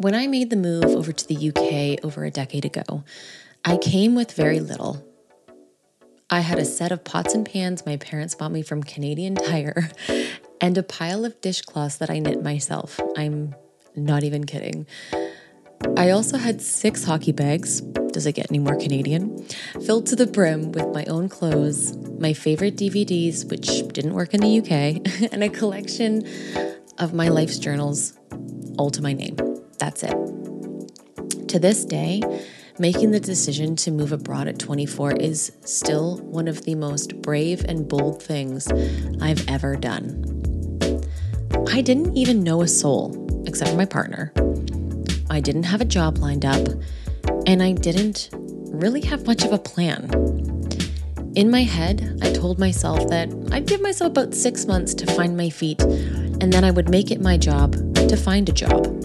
When I made the move over to the UK over a decade ago, I came with very little. I had a set of pots and pans my parents bought me from Canadian Tire and a pile of dishcloths that I knit myself. I'm not even kidding. I also had six hockey bags, does it get any more Canadian? Filled to the brim with my own clothes, my favorite DVDs, which didn't work in the UK, and a collection of my life's journals, all to my name. That's it. To this day, making the decision to move abroad at 24 is still one of the most brave and bold things I've ever done. I didn't even know a soul, except for my partner. I didn't have a job lined up, and I didn't really have much of a plan. In my head, I told myself that I'd give myself about six months to find my feet, and then I would make it my job to find a job.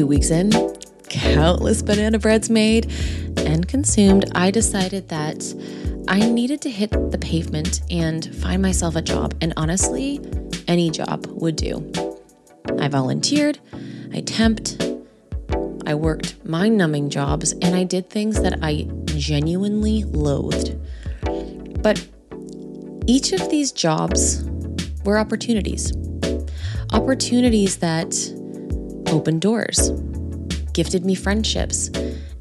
Two weeks in, countless banana breads made and consumed, I decided that I needed to hit the pavement and find myself a job. And honestly, any job would do. I volunteered, I temped, I worked mind numbing jobs, and I did things that I genuinely loathed. But each of these jobs were opportunities. Opportunities that opened doors, gifted me friendships,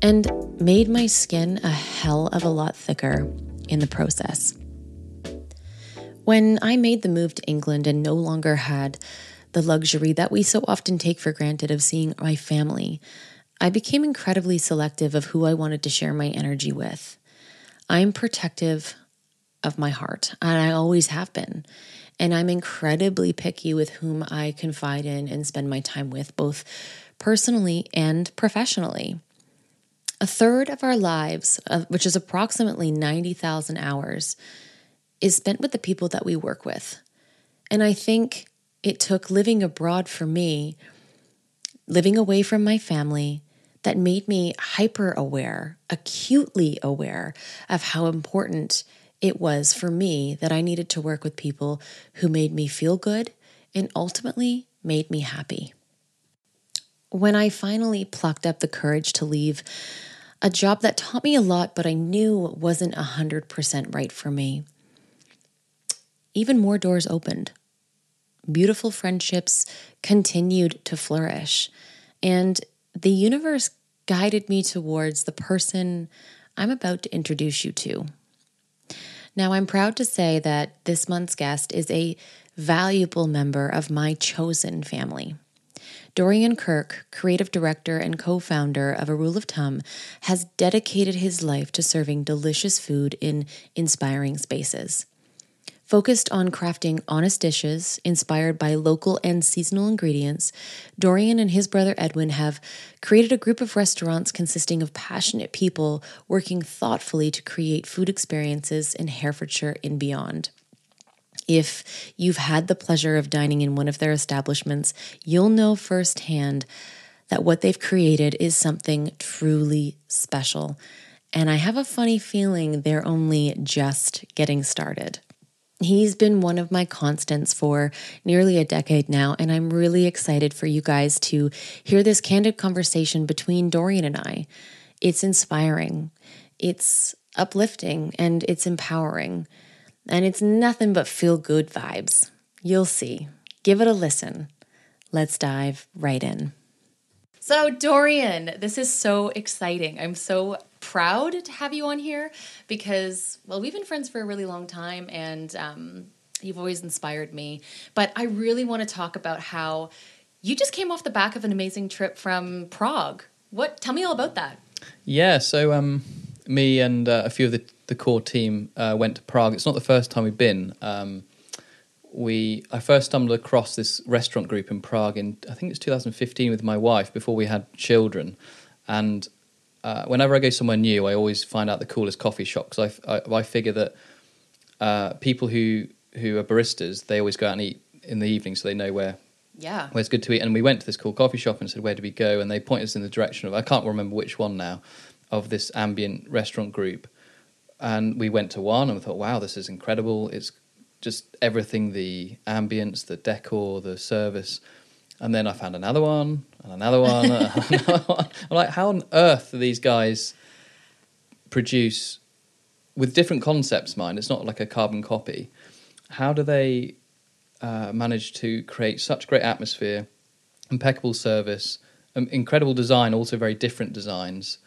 and made my skin a hell of a lot thicker in the process. When I made the move to England and no longer had the luxury that we so often take for granted of seeing my family, I became incredibly selective of who I wanted to share my energy with. I'm protective of my heart, and I always have been. And I'm incredibly picky with whom I confide in and spend my time with, both personally and professionally. A third of our lives, which is approximately 90,000 hours, is spent with the people that we work with. And I think it took living abroad for me, living away from my family, that made me hyper aware, acutely aware of how important it was for me that I needed to work with people who made me feel good and ultimately made me happy. When I finally plucked up the courage to leave a job that taught me a lot, but I knew wasn't 100% right for me, even more doors opened. Beautiful friendships continued to flourish. And the universe guided me towards the person I'm about to introduce you to. Now, I'm proud to say that this month's guest is a valuable member of my chosen family. Dorian Kirk, creative director and co founder of A Rule of Tum, has dedicated his life to serving delicious food in inspiring spaces. Focused on crafting honest dishes inspired by local and seasonal ingredients, Dorian and his brother Edwin have created a group of restaurants consisting of passionate people working thoughtfully to create food experiences in Herefordshire and beyond. If you've had the pleasure of dining in one of their establishments, you'll know firsthand that what they've created is something truly special. And I have a funny feeling they're only just getting started. He's been one of my constants for nearly a decade now, and I'm really excited for you guys to hear this candid conversation between Dorian and I. It's inspiring, it's uplifting, and it's empowering. And it's nothing but feel good vibes. You'll see. Give it a listen. Let's dive right in. So, Dorian, this is so exciting. I'm so proud to have you on here because, well, we've been friends for a really long time and um, you've always inspired me. But I really want to talk about how you just came off the back of an amazing trip from Prague. What? Tell me all about that. Yeah, so um, me and uh, a few of the, the core team uh, went to Prague. It's not the first time we've been. Um, we I first stumbled across this restaurant group in Prague in I think it's 2015 with my wife before we had children, and uh, whenever I go somewhere new, I always find out the coolest coffee shop because I, I, I figure that uh, people who who are baristas they always go out and eat in the evening, so they know where yeah where it's good to eat. And we went to this cool coffee shop and said, "Where do we go?" And they pointed us in the direction of I can't remember which one now of this ambient restaurant group. And we went to one and we thought, "Wow, this is incredible! It's just everything the ambience, the decor, the service." And then I found another one, and another one, and another one. I'm like, how on earth do these guys produce with different concepts? Mind, it's not like a carbon copy. How do they uh, manage to create such great atmosphere, impeccable service, um, incredible design, also very different designs,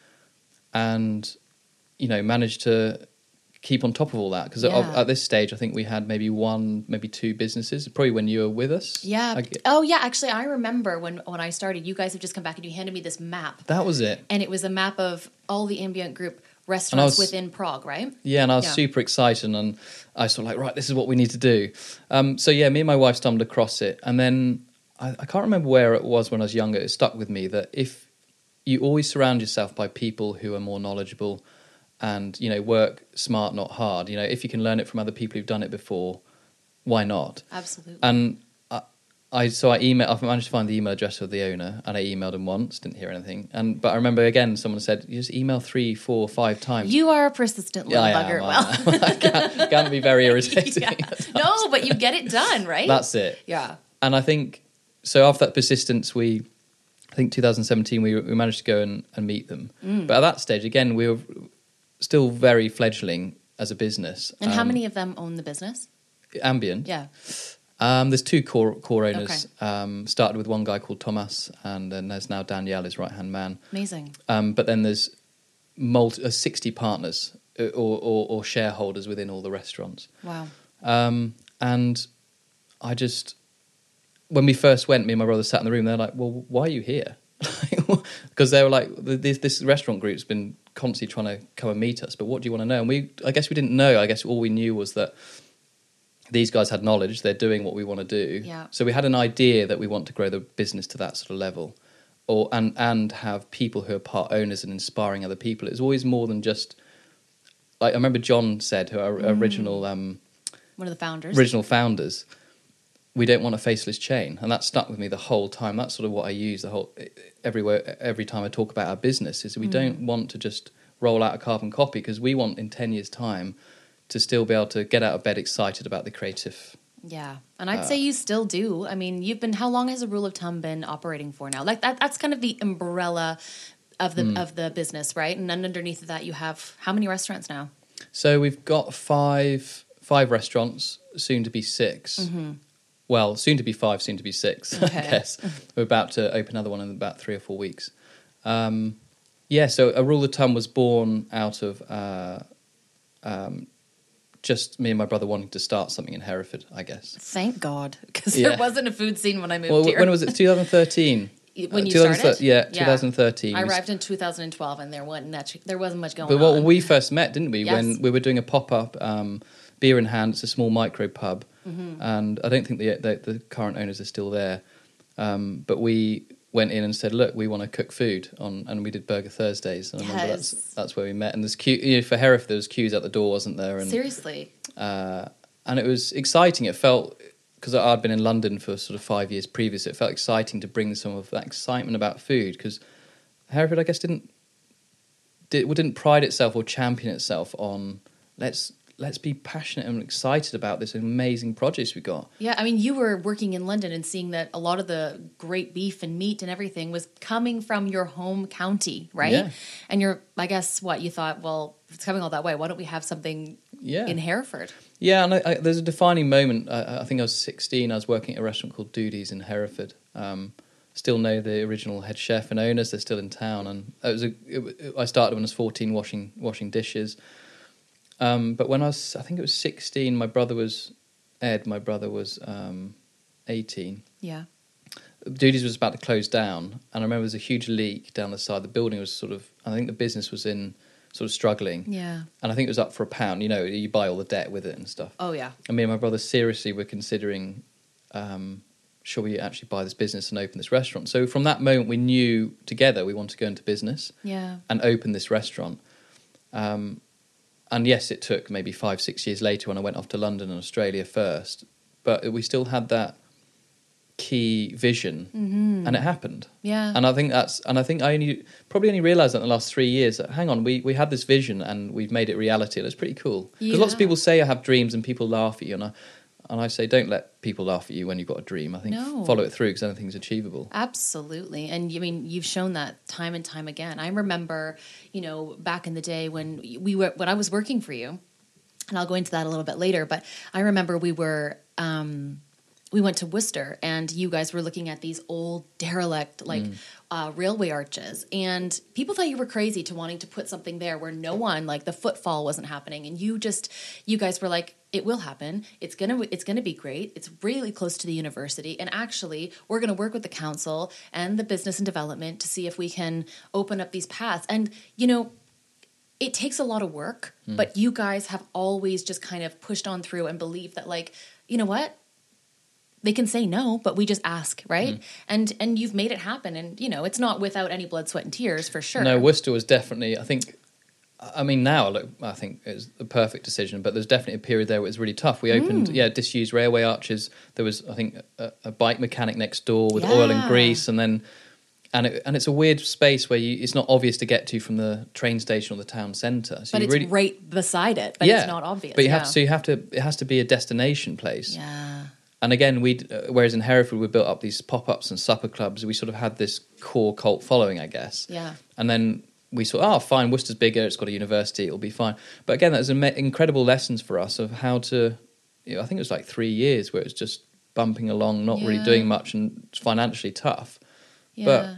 and you know manage to keep on top of all that because Yeah. at this stage i think we had maybe one maybe two businesses probably when you were with us Yeah. I oh, yeah. Actually, I remember when when I started. You guys have just come back and you handed me this map, that was it and it was a map of all the ambient group restaurants was- within Prague, right? Yeah, and I was Yeah. super excited, and I was sort of like, right, this is what we need to do. Um, so yeah, me and my wife stumbled across it, and then I, I can't remember where it was when I was younger. It stuck with me that if you always surround yourself by people who are more knowledgeable, and you know, work smart, not hard. You know, if you can learn it from other people who've done it before, why not? Absolutely. And I, I so I emailed. I managed to find the email address of the owner, and I emailed him once. Didn't hear anything. And but I remember again, someone said, "You just email three, four, five times." you are a persistent little I bugger. am, well, I can, can be very irritating. yeah. no, but you get it done, right? That's it. yeah. And I think so. After that persistence, we, I think 2017, we we managed to go and, and meet them. Mm. But at that stage, again, we were still very fledgling as a business. And how Um, many of them own the business? Ambient. Yeah. Um, there's two core core owners. Um, started with one guy called Thomas, and then there's now Danielle, his right hand man. Amazing. Um, but then there's multi, uh, 60 partners uh, or, or, or shareholders within all the restaurants. Wow. Um, and I just, when we first went, me and my brother sat in the room. They're like, "Well, why are you here?" Because they were like, "This this restaurant group's been constantly trying to come and meet us, but what do you want to know?" And we, I guess, we didn't know. I guess all we knew was that these guys had knowledge. They're doing what we want to do. Yeah. So we had an idea that we want to grow the business to that sort of level, or and and have people who are part owners and inspiring other people. It's always more than just. Like I remember John said, who our original. Um, One of the founders. original founders, we don't want a faceless chain, and that stuck with me the whole time. That's sort of what I use the whole everywhere every time I talk about our business is we mm. don't want to just roll out a carbon copy because we want in ten years' time to still be able to get out of bed excited about the creative. Yeah. And I'd Uh, say you still do. I mean, you've been how long has a rule of Tum been operating for now? Like that that's kind of the umbrella of the mm. of the business, right? And then underneath of that you have how many restaurants now? So we've got five five restaurants, soon to be 6 mm-hmm. Well, soon to be five, soon to be six. Okay. I guess we're about to open another one in about three or four weeks. Um, yeah, so a rule of Tum was born out of uh, um, just me and my brother wanting to start something in Hereford, I guess. Thank God, because Yeah. there wasn't a food scene when I moved Well, here. when was it? 2013. When Uh, you 2013 started? Yeah, Yeah. 2013. I arrived in 2012, and there wasn't much. There wasn't much going But on. well, we first met, didn't we? Yes. When we were doing a pop up, um, beer in hand. It's a small micro pub, Mm-hmm. and I don't think the, the the current owners are still there. Um, but we went in and said, "Look, we want to cook food on," and we did Burger Thursdays. And I remember that's that's where we met. And there's queue you know, for Hereford. There was queues at the door, wasn't there? And Seriously, uh, and it was exciting. It felt because I'd been in London for sort of five years previous. It felt exciting to bring some of that excitement about food because Hereford, I guess, didn't did, didn't pride itself or champion itself on let's let's be passionate and excited about this amazing produce we got. yeah. I mean, you were working in London and seeing that a lot of the great beef and meat and everything was coming from your home county, right? Yeah. And you're, I guess, what you thought. Well, if it's coming all that way, why don't we have something Yeah, in Hereford? Yeah, and I, I, there's a defining moment. I, I think I was 16. I was working at a restaurant called Doodies in Hereford. Um, still know the original head chef and owners. They're still in town, and it was a. It, I started when I was 14, washing washing dishes. Um, but when I was, I think it was 16. My brother was Ed. My brother was um, 18. Yeah. Doodies was about to close down, and I remember there was a huge leak down the side. The building was sort of. I think the business was in sort of struggling, Yeah. and I think it was up for a pound. You know, you buy all the debt with it and stuff. Oh yeah. And me and my brother seriously were considering, um, shall we actually buy this business and open this restaurant? So from that moment, we knew together we wanted to go into business Yeah. and open this restaurant. Um, and yes, it took maybe five, six years later when I went off to London and Australia first, but we still had that key vision, Mm-hmm. and it happened. Yeah. And I think that's, and I think I only probably only realised that in the last three years that hang on, we we had this vision and we've made it reality. And it's pretty cool because lots of people say I have dreams and people laugh at you, and I, and I say, don't let people laugh at you when you've got a dream. I think No. follow it through because anything's achievable. Absolutely. And I mean, you've shown that time and time again. I remember, you know, back in the day when we were, when I was working for you, and I'll go into that a little bit later, but I remember we were, um, we went to Worcester and you guys were looking at these old derelict like uh, railway arches. And people thought you were crazy to wanting to put something there where no one like the footfall wasn't happening. And you just you guys were like it will happen. It's gonna it's gonna be great. It's really close to the university. And actually we're gonna work with the council and the business and development to see if we can open up these paths. And you know it takes a lot of work, but you guys have always just kind of pushed on through and believed that like, you know what? They can say no, but we just ask, right? And and you've made it happen and you know, it's not without any blood, sweat and tears for sure. No, Worcester was definitely. I think. I mean, now look, I think it's the perfect decision. But there's definitely a period there where it was really tough. We opened, Mm. yeah, disused railway arches. There was, I think, a, a bike mechanic next door with oil and grease, and then, and it, and it's a weird space where you, it's not obvious to get to from the train station or the town centre. So but it's really, right beside it, but it's not obvious. But you yeah. have to, so you have to. It has to be a destination place. Yeah. And again, we uh, whereas in Hereford we built up these pop ups and supper clubs. We sort of had this core cult following, I guess. Yeah. And then we thought, oh, fine, Worcester's bigger. It's got a university. It'll be fine. But again, that was incredible lessons for us of how to. You know, I think it was like three years where it was just bumping along, not really doing much, and financially tough. Yeah. But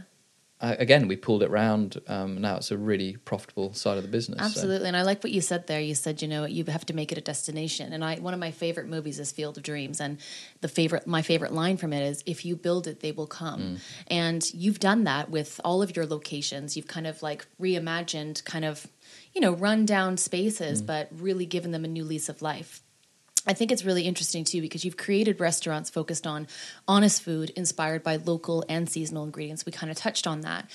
uh, again, we pulled it round. Um, now it's a really profitable side of the business. so- Absolutely, and I like what you said there. You said, you know, you have to make it a destination. And I, one of my favorite movies is Field of Dreams, and the favorite, my favorite line from it is, "If you build it, they will come." And you've done that with all of your locations. You've kind of like reimagined, kind of, you know, run down spaces, but really given them a new lease of life. I think it's really interesting too because you've created restaurants focused on honest food inspired by local and seasonal ingredients. We kind of touched on that.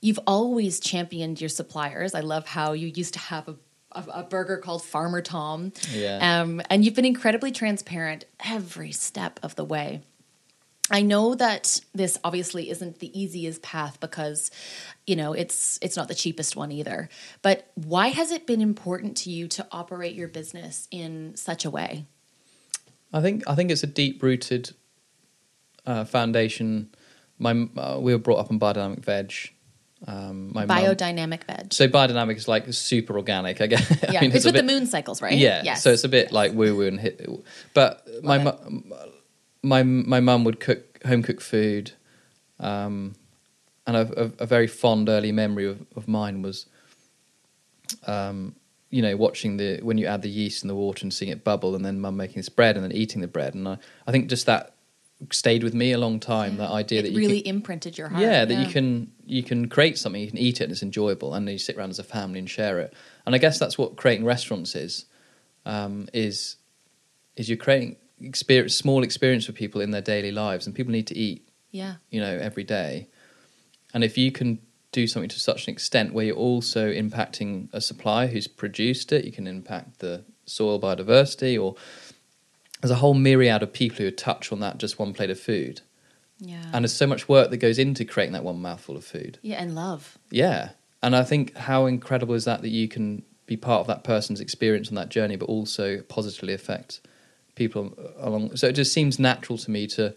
You've always championed your suppliers. I love how you used to have a a, burger called Farmer Tom. Yeah. Um, and you've been incredibly transparent every step of the way. I know that this obviously isn't the easiest path because you know it's it's not the cheapest one either. But why has it been important to you to operate your business in such a way? I think I think it's a deep rooted uh, foundation. My uh, we were brought up on biodynamic veg. Um, my Biodynamic veg. so biodynamic is like super organic. I guess. I Yeah, mean, it's, a with bit- the moon cycles, right? Yeah. Yes. So it's a bit like woo woo and hit. But my Love mu- my my mum would cook home cooked food, um, and a, a, a very fond early memory of, of mine was, um, you know, watching the when you add the yeast and the water and seeing it bubble, and then mum making this bread and then eating the bread, and I, I think just that stayed with me a long time. That idea it that you really can, imprinted your heart. yeah, that you can you can create something, you can eat it, and it's enjoyable, and then you sit around as a family and share it. And I guess that's what creating restaurants is. Um, is is you're creating experience, small experience for people in their daily lives, and people need to eat, Yeah. you know, every day. And if you can do something to such an extent where you're also impacting a supplier who's produced it, you can impact the soil biodiversity, or there's a whole myriad of people who touch on that just one plate of food. Yeah. And there's so much work that goes into creating that one mouthful of food. yeah, and love. Yeah. And I think how incredible is that that you can be part of that person's experience on that journey, but also positively affect people along. So it just seems natural to me to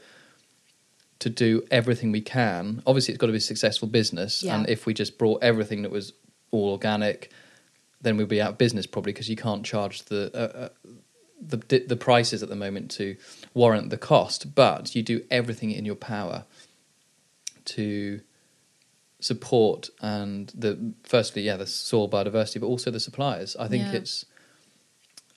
to do everything we can. Obviously, it's got to be a successful business, Yeah. and if we just brought everything that was all organic, then we'd be out of business probably because you can't charge the. Uh, uh, the the prices at the moment to warrant the cost, but you do everything in your power to support and the firstly yeah the soil biodiversity but also the suppliers i think Yeah. it's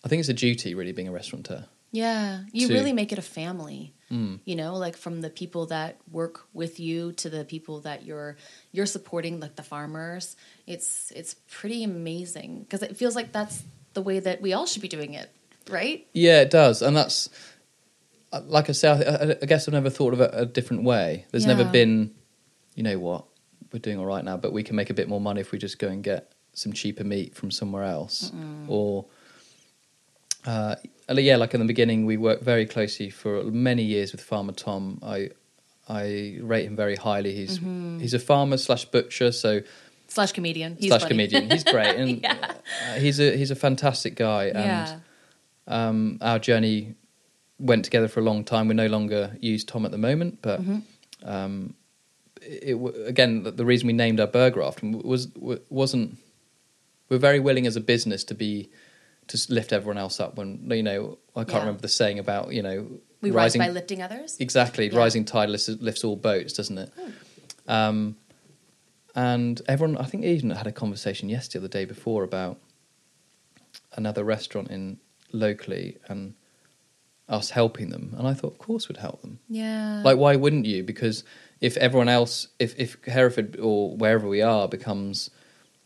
i think it's a duty really being a restaurateur Yeah. You To- really make it a family. Mm. You know, like from the people that work with you to the people that you're you're supporting, like the farmers. It's it's pretty amazing because it feels like that's the way that we all should be doing it, right? yeah it does and that's like i say i, guess i've never thought of it a different way there's never been you know what we're doing all right now but we can make a bit more money if we just go and get some cheaper meat from somewhere else or uh, yeah, like in the beginning, we worked very closely for many years with Farmer Tom. I I rate him very highly. He's Mm-hmm. he's a farmer slash butcher, so Slash comedian. He's slash funny. comedian. He's great, and Yeah. uh, he's a he's a fantastic guy. And yeah. um, our journey went together for a long time. We no longer use Tom at the moment, but Mm-hmm. um, it, it again the- the reason we named our burger after him was wasn't we're very willing as a business to be to lift everyone else up when you know I can't Yeah. remember the saying about you know We rising rise by lifting others. exactly Yeah. Hmm. rising tide lifts, lifts all boats, doesn't it? Um, and everyone, I think, even had a conversation yesterday or the day before about another restaurant in locally and us helping them. And I thought, of course, we'd help them. Yeah. Like, why wouldn't you? Because if everyone else, if, if Hereford or wherever we are becomes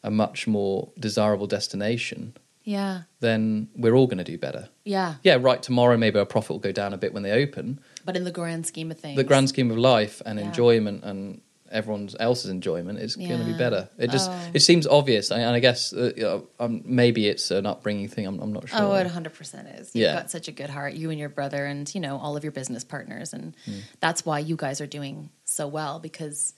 a much more desirable destination, yeah. then we're all going to do better. Yeah. Yeah, right. Tomorrow, maybe our profit will go down a bit when they open. But in the grand scheme of things, The grand scheme of life and Yeah. enjoyment and everyone else's enjoyment is going to be better. It just Oh. it seems obvious, and I guess uh, you know, um, maybe it's an upbringing thing. I'm, I'm not sure. Oh, it 100% is. You've Yeah. got such a good heart, you and your brother, and you know all of your business partners, and Hmm. that's why you guys are doing so well. Because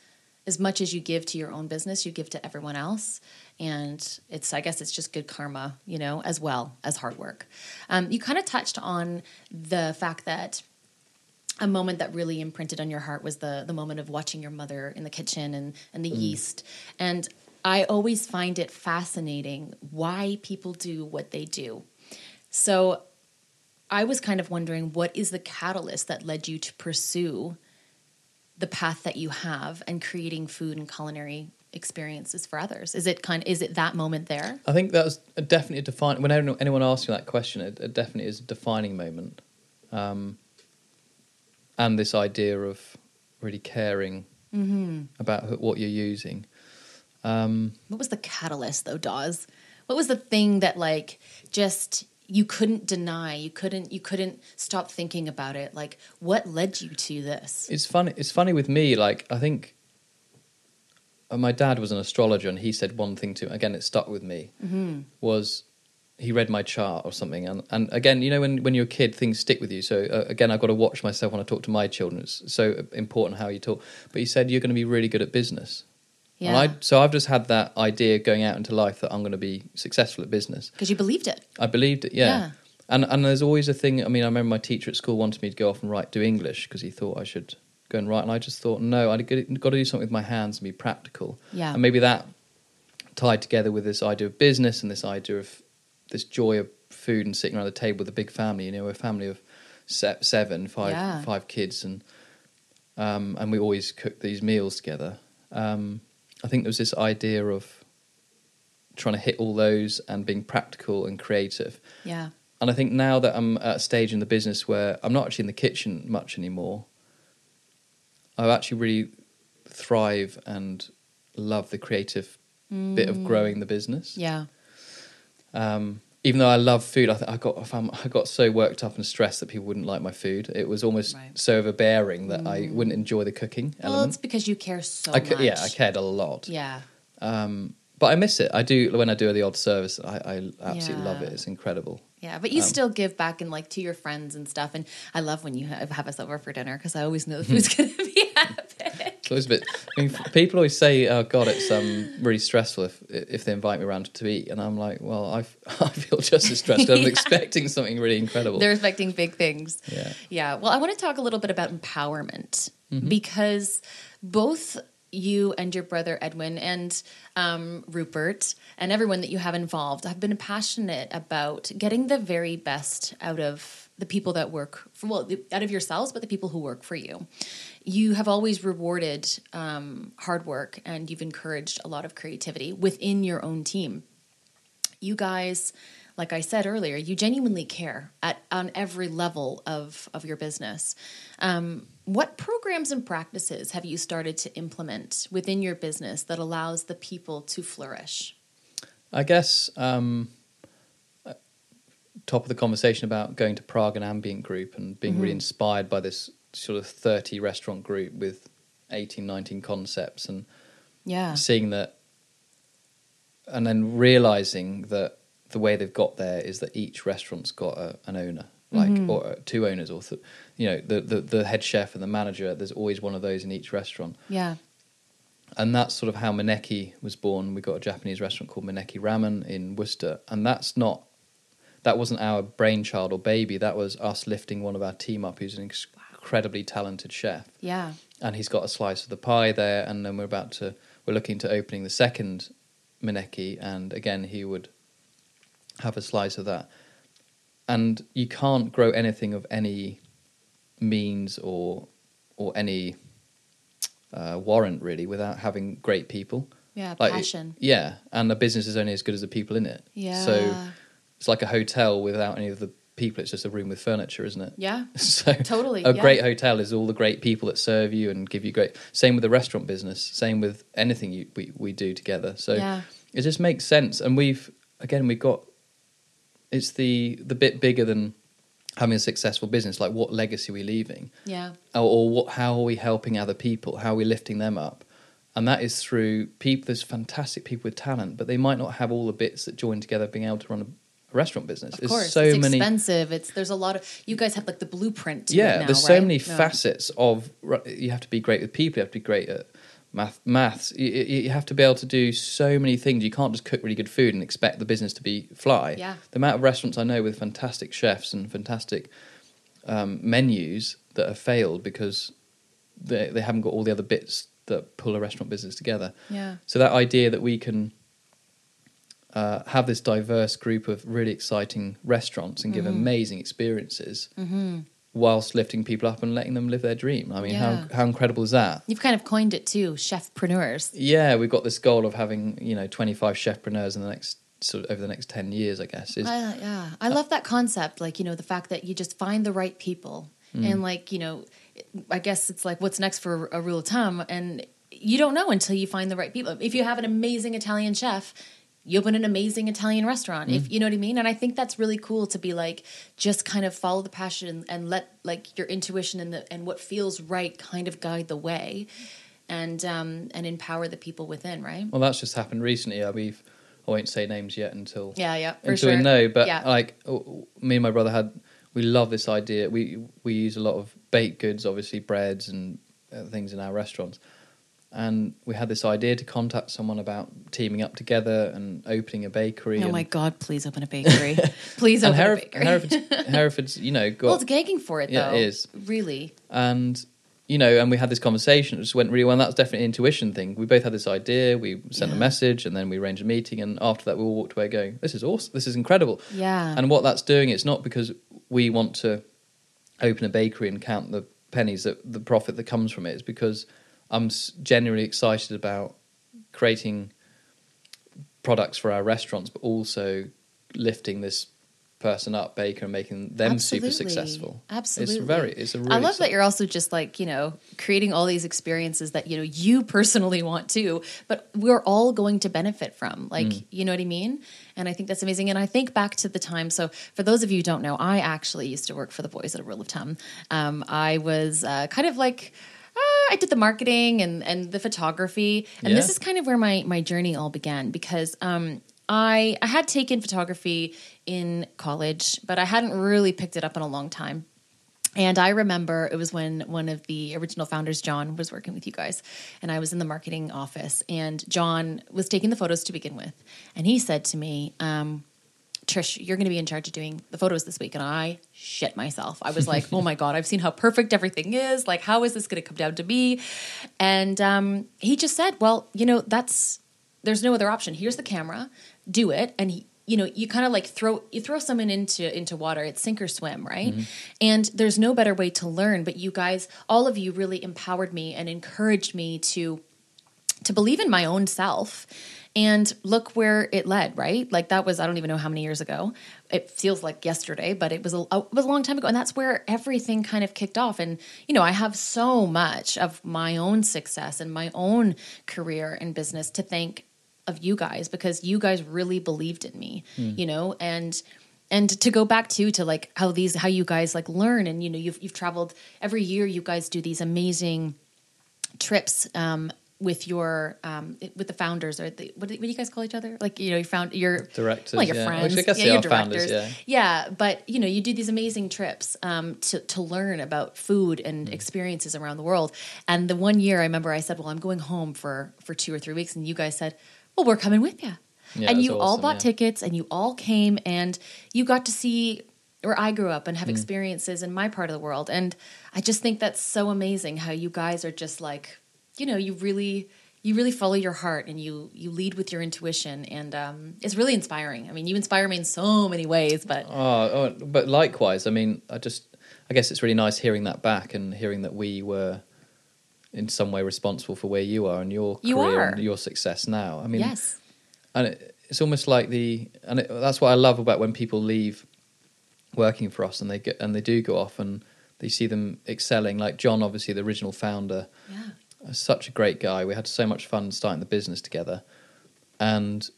as much as you give to your own business, you give to everyone else, and it's I guess it's just good karma, you know, as well as hard work. Um, you kind of touched on the fact that a moment that really imprinted on your heart was the the moment of watching your mother in the kitchen and and the yeast. And i always find it fascinating why people do what they do. So i was kind of wondering what is the catalyst that led you to pursue the path that you have and creating food and culinary experiences for others is it kind is it that moment there I think that was a definitely a define. When anyone asks you that question, it, it definitely is a defining moment. Um, and this idea of really caring Mm-hmm. about who- what you're using. Um, What was the catalyst though, Dawes? What was the thing that like just you couldn't deny, you couldn't you couldn't stop thinking about it? Like what led you to this? It's funny. It's funny with me. Like I think uh, my dad was an astrologer, and he said one thing to again. It stuck with me. Mm-hmm. Was he read my chart or something? And and again, you know, when when you're a kid, things stick with you. So uh, again, I've got to watch myself when I talk to my children. It's so important how you talk. But he said you're going to be really good at business. Yeah. And I, so I've just had that idea going out into life that I'm going to be successful at business. Because you believed it. I believed it, yeah. Yeah. And and there's always a thing. I mean, I remember my teacher at school wanted me to go off and write, do English because he thought I should go and write, and I just thought, no, I've got to do something with my hands and be practical. Yeah. And maybe that tied together with this idea of business and this idea of this joy of food and sitting around the table with a big family. You know, we're a family of se- seven, five, Yeah. five kids, and um, and we always cook these meals together. Um, I think there was this idea of trying to hit all those and being practical and creative. Yeah. And I think now that I'm at a stage in the business where I'm not actually in the kitchen much anymore, I actually really thrive and love the creative bit of growing the business. Yeah. Um, even though I love food, I, th- I got I, found, I got so worked up and stressed that people wouldn't like my food. It was almost Right. so overbearing that I wouldn't enjoy the cooking Well, it's because you care so I much. yeah, I cared a lot. Yeah. Um, but I miss it. I do when I do the odd service. I, I absolutely love it. It's incredible. Yeah, but you Um, still give back and like to your friends and stuff. And I love when you have, have us over for dinner because I always know the food's going to be a bit. I mean, people always say, "Oh God, it's um, really stressful if if they invite me around to eat," and I'm like, "Well, I I feel just as stressed. I'm expecting something really incredible." They're expecting big things. Yeah. Yeah. Well, I want to talk a little bit about empowerment Mm-hmm. because both you and your brother Edwin and um, Rupert and everyone that you have involved have been passionate about getting the very best out of the people that work for, well out of yourselves but the people who work for you you have always rewarded um, hard work and you've encouraged a lot of creativity within your own team. You guys like i said earlier you genuinely care at on every level of of your business. Um, what programs and practices have you started to implement within your business that allows the people to flourish? I guess um, uh, top of the conversation about going to Prague and Ambient Group and being really inspired by this sort of 30 restaurant group with 18, 19 concepts and yeah. seeing that and then realizing that the way they've got there is that each restaurant's got a, an owner like or uh, two owners or th- you know the, the the head chef and the manager there's always one of those in each restaurant. Yeah. And that's sort of how Maneki was born. We got a Japanese restaurant called Maneki Ramen in Worcester and that's not that wasn't our brainchild or baby. That was us lifting one of our team up, who's an ex- incredibly talented chef, Yeah. and he's got a slice of the pie there. And then we're about to we're looking to opening the second Maneki, and again he would have a slice of that. And you can't grow anything of any means or or any uh, warrant really without having great people. Yeah. Like it- passion. yeah, and the business is only as good as the people in it. yeah. So it's like a hotel without any of the people. It's just a room with furniture, isn't it? yeah. So Totally. a yeah. great hotel is all the great people that serve you and give you great. Same with the restaurant business. Same with anything you, we we do together. So yeah. it just makes sense. And we've again we've got it's the the bit bigger than having a successful business. Like what legacy are we leaving, Yeah. or, or what how are we helping other people? How are we lifting them up? And that is through people. There's fantastic people with talent, but they might not have all the bits that join together, being able to run a, a restaurant business. Of There's course. so it's many expensive. It's there's a lot of you guys have like the blueprint. To it yeah now, there's so right? many facets of you have to be great with people you have to be great at math maths you, you you have to be able to do so many things you can't just cook really good food and expect the business to be fly Yeah. the amount of restaurants i know with fantastic chefs and fantastic um, menus that have failed because they, they haven't got all the other bits that pull a restaurant business together Yeah. so that idea that we can uh, have this diverse group of really exciting restaurants and give Mm-hmm. amazing experiences whilst lifting people up and letting them live their dream. I mean, Yeah. how how incredible is that? You've kind of coined it too, chefpreneurs. Yeah, we've got this goal of having you know twenty five chefpreneurs in the next sort of over the next ten years. I guess is I, yeah, I love that concept. Like you know, the fact that you just find the right people, Mm. and like you know, I guess it's like what's next for a rule of Tum, and you don't know until you find the right people. If you have an amazing Italian chef. You open an amazing Italian restaurant, Mm. if you know what I mean, and I think that's really cool to be like, just kind of follow the passion and let like your intuition and the and what feels right kind of guide the way, and um and empower the people within, right? well, that's just happened recently. I we've I won't say names yet until Yeah, yeah, for until sure. we know. But yeah, like oh, me and my brother had, we love this idea. We we use a lot of baked goods, obviously breads and uh, things in our restaurants. And we had this idea to contact someone about teaming up together and opening a bakery. oh and, my god, please open a bakery, please open Heref- a bakery. Hereford's, Hereford's, you know, got well, it's gagging for it though. Yeah, it is. really. and you know, and we had this conversation. It just went really well. And that was definitely an intuition thing. We both had this idea. We sent Yeah. a message, and then we arranged a meeting. And after that, we all walked away going, "This is awesome. This is incredible." Yeah. And what that's doing, it's not because we want to open a bakery and count the pennies that the profit that comes from it. It's because I'm genuinely excited about creating products for our restaurants, but also lifting this person up, baker, and making them super successful. Absolutely. It's very. It's a really. I love exci- that you're also just like, you know, creating all these experiences that, you know, you personally want to, but we're all going to benefit from. Like, Mm. you know what I mean? And I think that's amazing. And I think back to the time. So, for those of you who don't know, I actually used to work for the boys at a rule of Tum. Um, I was uh, kind of like, I did the marketing and, and the photography. And this is kind of where my, my journey all began because um, I, I had taken photography in college, but I hadn't really picked it up in a long time. And I remember it was when one of the original founders, John, was working with you guys, and I was in the marketing office, and John was taking the photos to begin with, and he said to me, um, "Trish, you're going to be in charge of doing the photos this week," and I shit myself. I was like, "Oh my god, I've seen how perfect everything is. Like, how is this going to come down to me?" And um, he just said, "Well, you know, that's there's no other option. Here's the camera, do it." And he, you know, you kind of like throw you throw someone into into water. It's sink or swim, right? And there's no better way to learn. But you guys, all of you, really empowered me and encouraged me to to believe in my own self. And look where it led, right? Like that was I don't even know how many years ago. It feels like yesterday, but it was a it was a long time ago, and that's where everything kind of kicked off. And you know, I have so much of my own success and my own career and business to thank of you guys because you guys really believed in me, you know, and and to go back to to like how these how you guys like learn and you know you've you've traveled every year you guys do these amazing trips um with your um with the founders or the what do, you guys call each other like you know you found your Directors, well your yeah. friends Which I guess yeah, your are founders, directors. yeah. yeah but you know you do these amazing trips um to to learn about food Mm. and experiences around the world and the one year I remember I said well I'm going home for for two or three weeks and you guys said well we're coming with you Yeah, and you all bought tickets and you all came and you got to see where I grew up and Mm. have experiences in my part of the world. And I just think that's so amazing how you guys are just like, you know, you really you really follow your heart and you you lead with your intuition and um, it's really inspiring. I mean, you inspire me in so many ways, but Oh, oh, but likewise, I mean, I just, I guess it's really nice hearing that back and hearing that we were in some way responsible for where you are and your You career are. and your success now. I mean, yes. and it, it's almost like the, and it, that's what I love about when people leave working for us and they get and they do go off and they see them excelling. Like John, obviously the original founder, Yeah. Such a great guy. We had so much fun starting the business together, and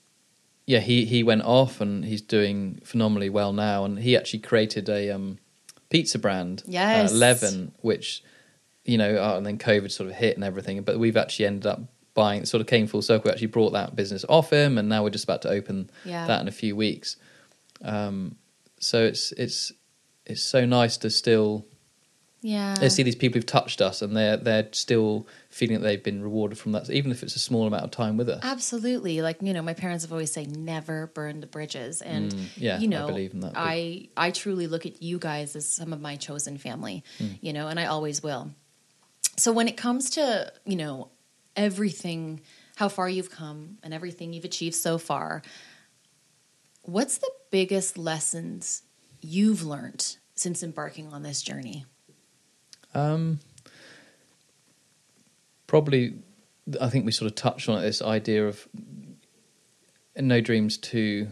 yeah, he he went off and he's doing phenomenally well now. And he actually created a um, pizza brand, Yes. uh, Levin, which you know, uh, and then COVID sort of hit and everything. But we've actually ended up buying. Sort of came full circle. We actually brought that business off him, and now we're just about to open Yeah. that in a few weeks. Um, so it's it's it's so nice to still Yeah. they see these people who've touched us and they're they're still feeling that they've been rewarded from that, even if it's a small amount of time with us. Absolutely. Like, you know, my parents have always said never burn the bridges. And Mm, yeah, you know I believe in that. I I truly look at you guys as some of my chosen family, Mm. you know, and I always will. So when it comes to, you know, everything how far you've come and everything you've achieved so far, what's the biggest lessons you've learned since embarking on this journey? Um, probably, I think we sort of touched on it. This idea of no dreams too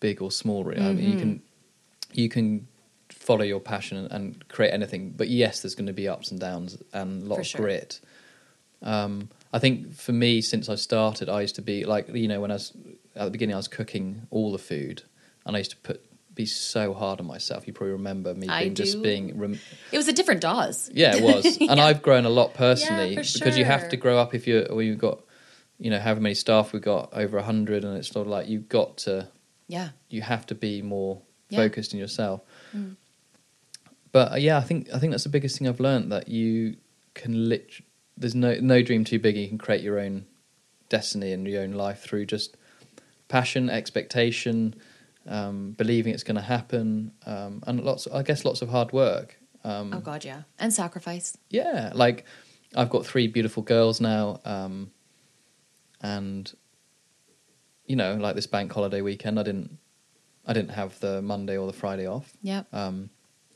big or small. Really, I mean, you Mm-hmm. can you can follow your passion and, and create anything. But yes, there's going to be ups and downs and a lot For of sure. grit. Um, I think for me, since I started, I used to be like you know when I was at the beginning, I was cooking all the food, and I used to put be so hard on myself. You probably remember me being just being rem- It was a different Dawes. yeah, it was, and I've grown a lot personally Yeah, for because you have to grow up if you're. or you've got, you know, however many staff we've got over a hundred, and it's sort of like you've got to, Yeah. you have to be more Yeah. focused in yourself. Mm. But uh, yeah, I think I think that's the biggest thing I've learned that you can lit. There's no no dream too big. You can create your own destiny and your own life through just passion, expectation, um, believing it's going to happen, um, and lots. I guess lots of hard work. Um, Oh God, yeah. And sacrifice. yeah, like I've got three beautiful girls now, um, and you know, like this bank holiday weekend, I didn't, I didn't have the Monday or the Friday off. Yep. Um,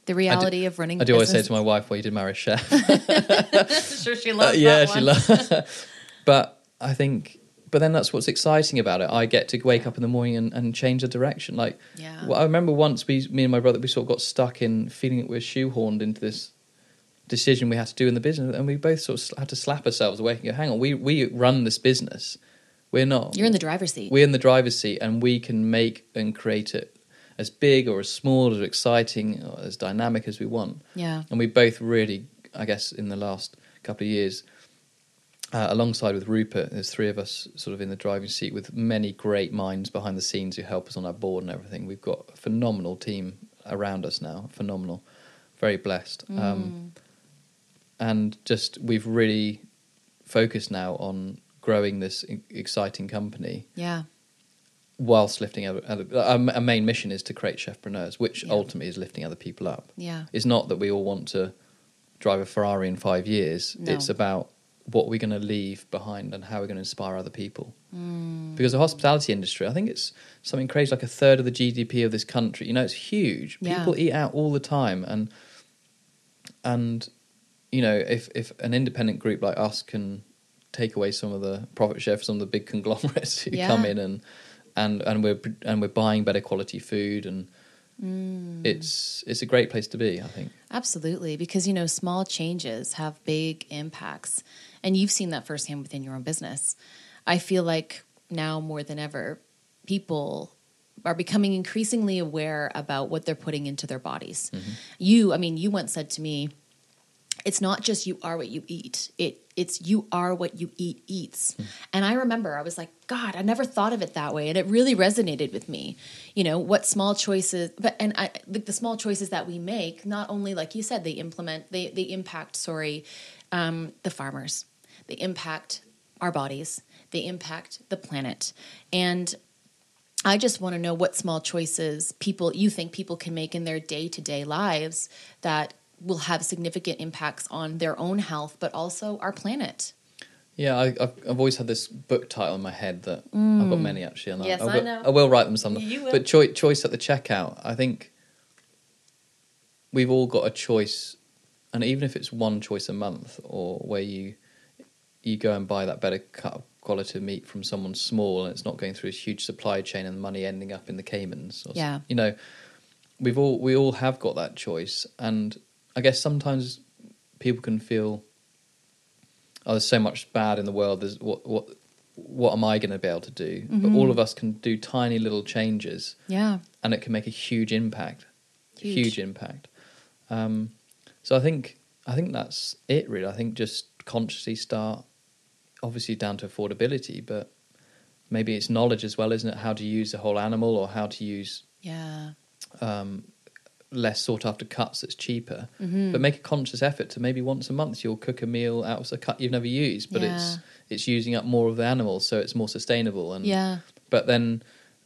The reality of running. I do always say to my wife, "Well, you did marry a chef." sure she loves. Uh, yeah, she loves. but I think, but then that's what's exciting about it. I get to wake up in the morning and, and change the direction. Like, Yeah. well, I remember once we, me and my brother, we sort of got stuck in feeling that we were shoehorned into this decision we had to do in the business, and we both sort of had to slap ourselves awake and go, "Hang on, we we run this business. We're not. You're in the driver's seat. We're in the driver's seat, and we can make and create it as big or as small, as exciting, or as dynamic as we want." yeah. and we both really, I guess, in the last couple of years, uh, alongside with Rupert, there's three of us sort of in the driving seat with many great minds behind the scenes who help us on our board and everything. We've got a phenomenal team around us now, phenomenal, very blessed, um, and just we've really focused now on growing this exciting company Yeah. whilst lifting other, other our, our main mission is to create chefpreneurs, which Yeah. ultimately is lifting other people up. Yeah. It's not that we all want to drive a Ferrari in five years. No. It's about what we're going to leave behind and how we're going to inspire other people. Mm. Because the hospitality industry, I think it's something crazy, like a third of the GDP of this country. You know, it's huge. Yeah. People eat out all the time, and and you know, if if an independent group like us can take away some of the profit share for some of the big conglomerates who Yeah. come in and and and we're and we're buying better quality food and Mm. it's it's a great place to be. I think. Absolutely, because you know, small changes have big impacts, and you've seen that firsthand within your own business. I feel like now more than ever, people are becoming increasingly aware about what they're putting into their bodies. You, I mean, you once said to me, "It's not just you are what you eat; it it's you are what you eat eats." And I remember I was like, "God, I never thought of it that way," and it really resonated with me. You know, what small choices, but and I, the, the small choices that we make, not only like you said, they implement, they they impact. Sorry, um, the farmers, they impact our bodies, they impact the planet, and I just want to know what small choices people you think people can make in their day to day lives that will have significant impacts on their own health, but also our planet. Yeah, I, I've, I've always had this book title in my head that I've got many actually, and Mm. Yes, I, I will. I will write them will. But choi- choice at the checkout, I think we've all got a choice, and even if it's one choice a month, or where you you go and buy that better cut of quality of meat from someone small, and it's not going through a huge supply chain and the money ending up in the Caymans. Or Yeah. you know, we've all we all have got that choice, and I guess sometimes people can feel oh, there's so much bad in the world. There's what what what am I going to be able to do? But Mm-hmm. all of us can do tiny little changes, Yeah. and it can make a huge impact. Huge. Huge, impact. Um, so I think I think that's it. Really, I think just consciously start. Obviously, down to affordability, but maybe it's knowledge as well, isn't it? How to use the whole animal, or how to use Yeah. um, less sought after cuts that's cheaper. Mm-hmm. But make a conscious effort to maybe once a month you'll cook a meal out of a cut you've never used, but it's it's using up more of the animal, so it's more sustainable. And Yeah. but then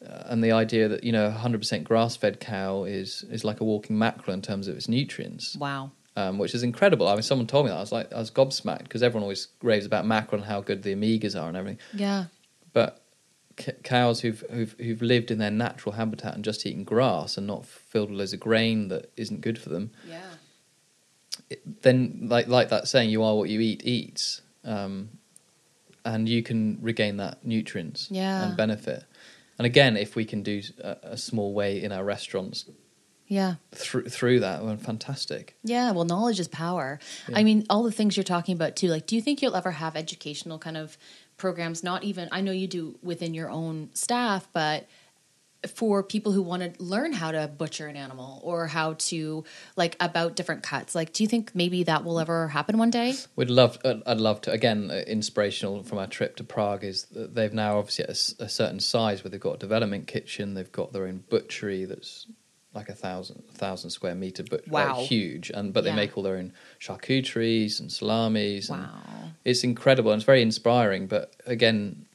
uh, and the idea that you know 100% grass fed cow is is like a walking mackerel in terms of its nutrients. Wow. Um, which is incredible. I mean, someone told me that I was like, I was gobsmacked because everyone always raves about mackerel and how good the omegas are and everything. Yeah. But c- cows who've, who've who've lived in their natural habitat and just eaten grass and not filled with loads of grain that isn't good for them, Yeah. it, then like like that saying, "You are what you eat" eats, um, and you can regain that nutrients Yeah. and benefit. And again, if we can do a, a small way in our restaurants Yeah. through through that, well, fantastic. Yeah, well, knowledge is power. Yeah. I mean, all the things you're talking about too. Like, do you think you'll ever have educational kind of programs? Not even, I know you do within your own staff, but for people who want to learn how to butcher an animal or how to like about different cuts. Like, do you think maybe that will ever happen one day? We'd love. I'd love to. Again, uh, inspirational from our trip to Prague is that they've now obviously at a a, certain size where they've got a development kitchen. They've got their own butchery that's like a thousand thousand square meter, but Wow. like huge. And but they Yeah. make all their own charcuteries and salamis. And Wow. it's incredible and it's very inspiring. But again.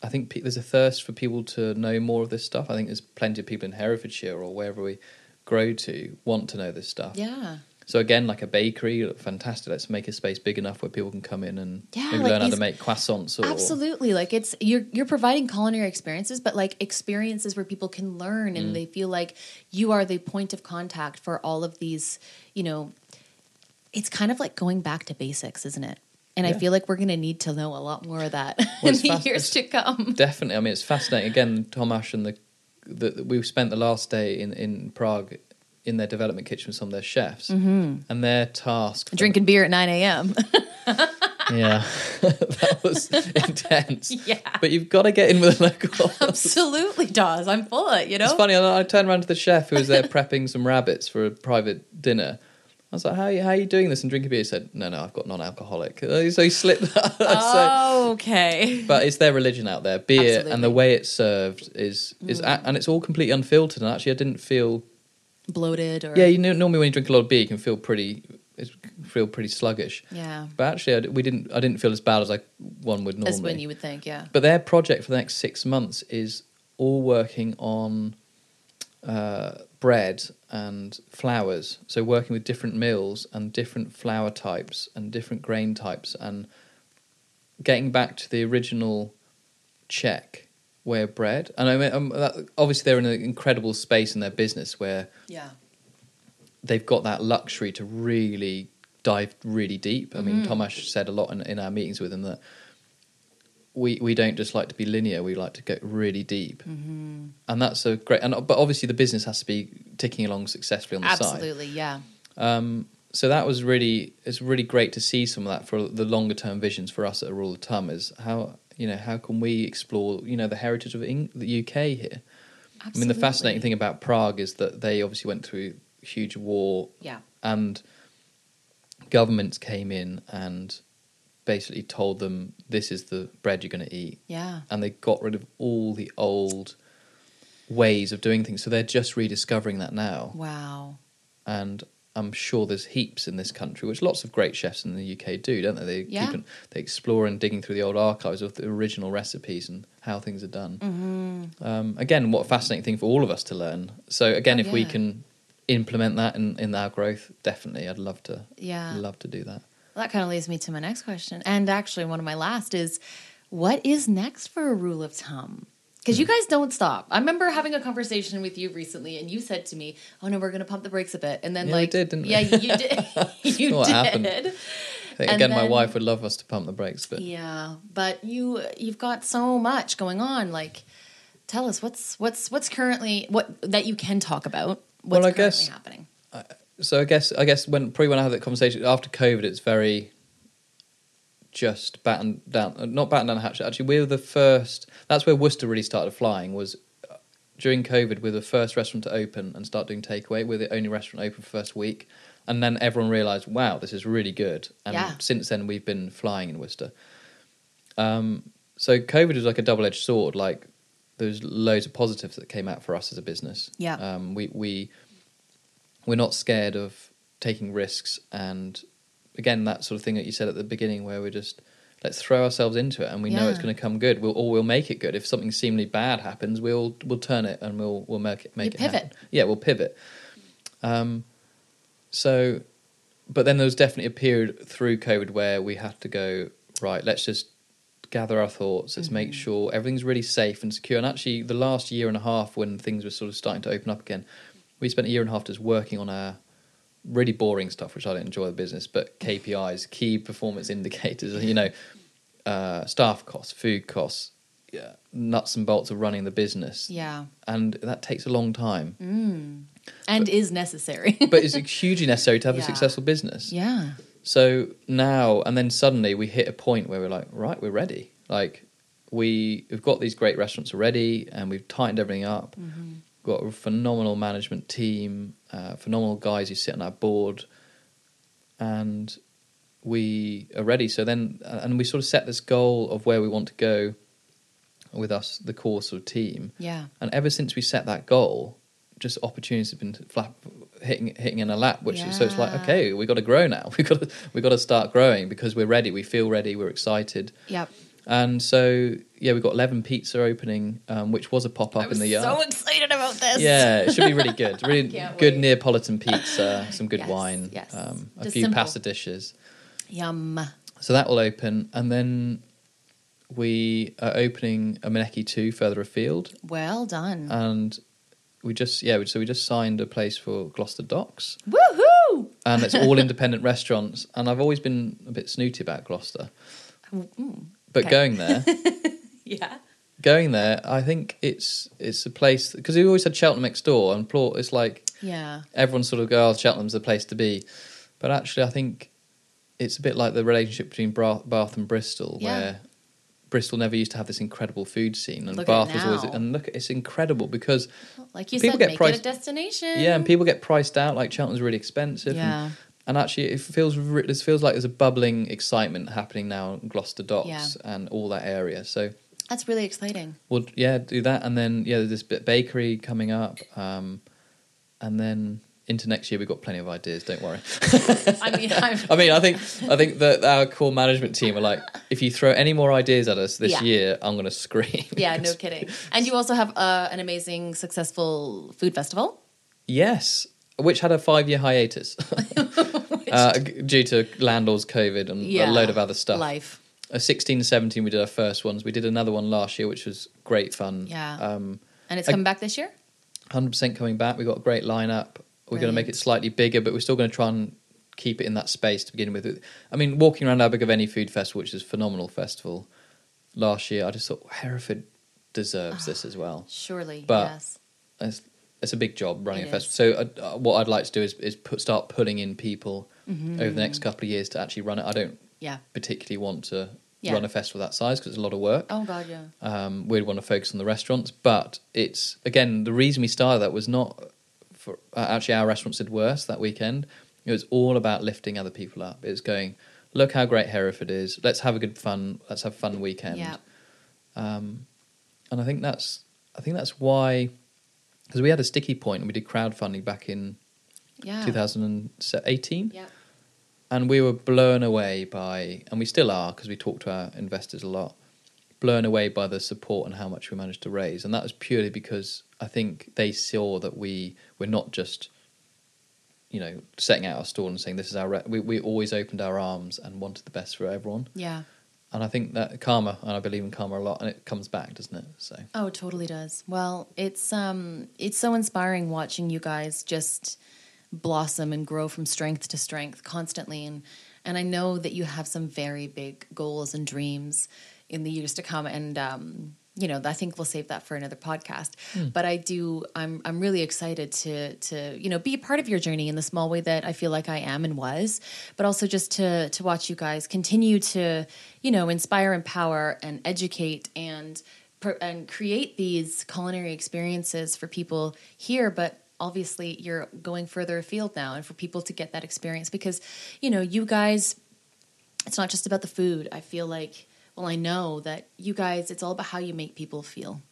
I think pe- there's a thirst for people to know more of this stuff. I think there's plenty of people in Herefordshire or wherever we grow to want to know this stuff. Yeah. So again, like a bakery, fantastic. Let's make a space big enough where people can come in and Yeah, maybe like learn how to make croissants. Or Absolutely. Like it's you're you're providing culinary experiences, but like experiences where people can learn Mm. and they feel like you are the point of contact for all of these, you know, it's kind of like going back to basics, isn't it? And I feel like we're going to need to know a lot more of that Well, in the fast- years to come. Definitely. I mean, it's fascinating. Again, Tomasz and the, the we spent the last day in in Prague in their development kitchen with some of their chefs, mm-hmm. and their task. Drinking beer at 9 a.m. Yeah, that was intense. yeah. But you've got to get in with a local. Absolutely does. I'm full of it, you know? It's funny. I, I turned around to the chef who was there prepping some rabbits for a private dinner. I was like, "How are you, how are you doing this and drinking beer?" He said, "No, no, I've got non-alcoholic." So he slipped. that. so, Oh, okay. but it's their religion out there. Beer and the way it's served is is mm. a- and it's all completely unfiltered. And actually, I didn't feel. Bloated or Yeah, you know, normally when you drink a lot of beer, you can feel pretty it's, feel pretty sluggish. Yeah. But actually, I, we didn't. I didn't feel as bad as like one would normally. As when you would think, yeah. But their project for the next six months is all working on uh, bread and flours. So working with different mills and different flour types and different grain types and getting back to the original Czech way of bread. And I mean, um, that, obviously they're in an incredible space in their business where Yeah. they've got that luxury to really dive really deep. I mean, Mhm. Tomasz said a lot in, in our meetings with him that we we don't just like to be linear; we like to go really deep, Mm-hmm. and that's a great. And but obviously, the business has to be ticking along successfully on the side. Absolutely, yeah. Um, so that was really it's really great to see some of that for the longer term visions for us at a rule of Tum is how you know how can we explore you know the heritage of Eng- the UK here. I mean, the fascinating thing about Prague is that they obviously went through huge war Yeah. and governments came in and basically told them this is the bread you're going to eat Yeah. and they got rid of all the old ways of doing things so they're just rediscovering that now Wow. and I'm sure there's heaps in this country, which lots of great chefs in the UK do, don't they? They Yeah. keep they explore and digging through the old archives of the original recipes and how things are done. Mm-hmm. Um, again, what a fascinating thing for all of us to learn. So again, if we can implement that in, in our growth, definitely, I'd love to. Yeah. love to do that. Well, that kind of leads me to my next question. And actually, one of my last is what is next for a rule of Tum? Because you Hmm. guys don't stop. I remember having a conversation with you recently, and you said to me, "Oh no, we're going to pump the brakes a bit." And then, Yeah, we like, did, didn't we? yeah, you did. you What did. happened? I think, And again, my wife would love us to pump the brakes, but Yeah, but you you've got so much going on. Like, tell us what's what's what's currently what that you can talk about. What's Well, I currently guess- happening. so I guess I guess when probably when I had that conversation after COVID, it's very just batten down, uh, not batten down the hatchet. Actually, we were the first. That's where Worcester really started flying. Was uh, during COVID, we were the first restaurant to open and start doing takeaway. We We're the only restaurant open for first week, and then everyone realised, wow, this is really good. And Yeah. since then, we've been flying in Worcester. Um, so COVID was like a double edged sword. Like there's loads of positives that came out for us as a business. Yeah. Um, we we we're not scared of taking risks and again that sort of thing that you said at the beginning where we're just let's throw ourselves into it and we know it's going to come good. We'll or we'll make it good. If something seemingly bad happens we'll we'll turn it and we'll we'll make it make You it happen. pivot. yeah we'll pivot. Um so but then there was definitely a period through covid where we had to go right let's just gather our thoughts. Let's make sure everything's really safe and secure. And actually the last year and a half when things were sort of starting to open up again we spent a year and a half just working on our really boring stuff, which I don't enjoy the business, but KPIs, key performance indicators, you know, uh, staff costs, food costs, yeah, nuts and bolts of running the business. Yeah, And that takes a long time, and is necessary. but it's hugely necessary to have Yeah. a successful business. yeah, So now, and then suddenly we hit a point where we're like, right, we're ready. Like, we, we've got these great restaurants already and we've tightened everything up. Got a phenomenal management team, uh, phenomenal guys who sit on our board, and we are ready. So then, uh, and we sort of set this goal of where we want to go with us, the core sort of team. yeah, And ever since we set that goal, just opportunities have been flap, hitting hitting in a lap. Which is, so it's like, okay, we got to grow now. We got to we got to start growing because we're ready. We feel ready. We're excited. yep. And so yeah, we've got Eleven Pizza opening, um, which was a pop up in the yard. I'm so excited about this. Yeah, it should be really good. Really good wait. Neapolitan pizza, some good Yes, wine, yes. um, a Just few simple. pasta dishes. Yum. So that will open, and then we are opening a Maneki two further afield, Well done. and we just yeah, so we just signed a place for Gloucester Docks, Woohoo! and it's all independent restaurants. And I've always been a bit snooty about Gloucester, but okay. going there, Yeah. going there, I think it's it's a place because we always had Cheltenham next door, and it's like Yeah. everyone sort of goes, oh, Cheltenham's the place to be. But actually, I think it's a bit like the relationship between Bath and Bristol, Yeah. where Bristol never used to have this incredible food scene, and Look Bath was always. And look, it's incredible because Like you People said, get make priced- it a destination. yeah, and people get priced out. Like Cheltenham's really expensive. Yeah. And, and actually, it feels this feels like there's a bubbling excitement happening now in Gloucester Docks Yeah. and all that area. So That's really exciting. we'll yeah do that, and then yeah, there's this bit bakery coming up, um, and then into next year we've got plenty of ideas. Don't worry. I mean, I mean, I think I think that our core management team are like, if you throw any more ideas at us this Yeah. year, I'm going to scream. yeah, no kidding. And you also have uh, an amazing, successful food festival. Yes, which had a five year hiatus uh, due to landlords, COVID, and a load of other stuff. Life. Uh, 16 17, we did our first ones. We did another one last year, which was great fun. Yeah. Um, And it's coming back this year? 100% coming back. We've got a great lineup. We're going to make it slightly bigger, but we're still going to try and keep it in that space to begin with. I mean, walking around Abergavenny Food Festival, which is a phenomenal festival, last year, I just thought Hereford deserves this as well. Surely. But- yes. It's, it's a big job running It a festival. So, uh, uh, what I'd like to do is, is put, start pulling in people Mm-hmm. over the next couple of years to actually run it. I don't Yeah. particularly want to Yeah. run a festival that size because it's a lot of work. Oh, God, yeah. Um, we'd want to focus on the restaurants, but it's again the reason we started that was not for uh, actually our restaurants did worse that weekend. It was all about lifting other people up. It was going, look how great Hereford is. Let's have a good fun. Let's have a fun weekend. Yeah. Um, and I think that's I think that's why because we had a sticky point and we did crowdfunding back in Yeah. 2018. Yeah. and we were blown away by, and we still are because we talk to our investors a lot, blown away by the support and how much we managed to raise. And that was purely because I think they saw that we were not just, you know, setting out our stall and saying this is our. Re-. We we always opened our arms and wanted the best for everyone. Yeah. And I think that karma, and I believe in karma a lot, and it comes back, doesn't it? So Oh, it totally does. Well, it's um it's so inspiring watching you guys just blossom and grow from strength to strength constantly and and I know that you have some very big goals and dreams in the years to come and um you know, I think we'll save that for another podcast. Hmm. But I do I'm I'm really excited to to, you know, be a part of your journey in the small way that I feel like I am and was, but also just to to watch you guys continue to, you know, inspire, empower and educate and and create these culinary experiences for people here. But obviously you're going further afield now and for people to get that experience because you know you guys it's not just about the food. I feel like well i know that you guys it's all about how you make people feel.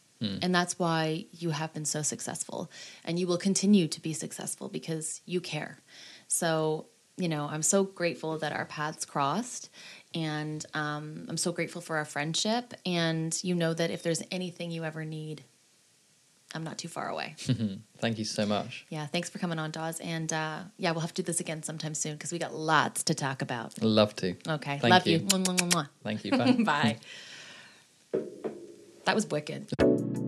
And that's why you have been so successful. And you will continue to be successful because you care. So you know i'm so grateful that our paths crossed. And um, i'm so grateful for our friendship. And you know that if there's anything you ever need i'm not too far away thank you so much. yeah thanks for coming on dawes and uh, yeah we'll have to do this again sometime soon because we got lots to talk about Love to. okay Thank love you, you. Thank you. Bye. Bye. That was wicked.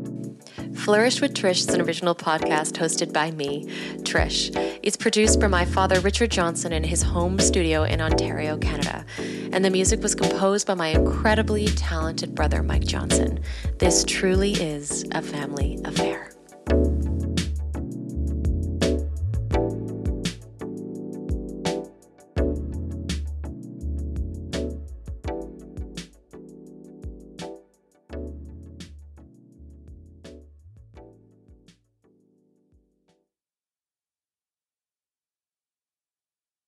Flourish with Trish is an original podcast hosted by me, Trish. It's produced by my father, Richard Johnson, in his home studio in Ontario, Canada. And the music was composed by my incredibly talented brother, Mike Johnson. This truly is a family affair.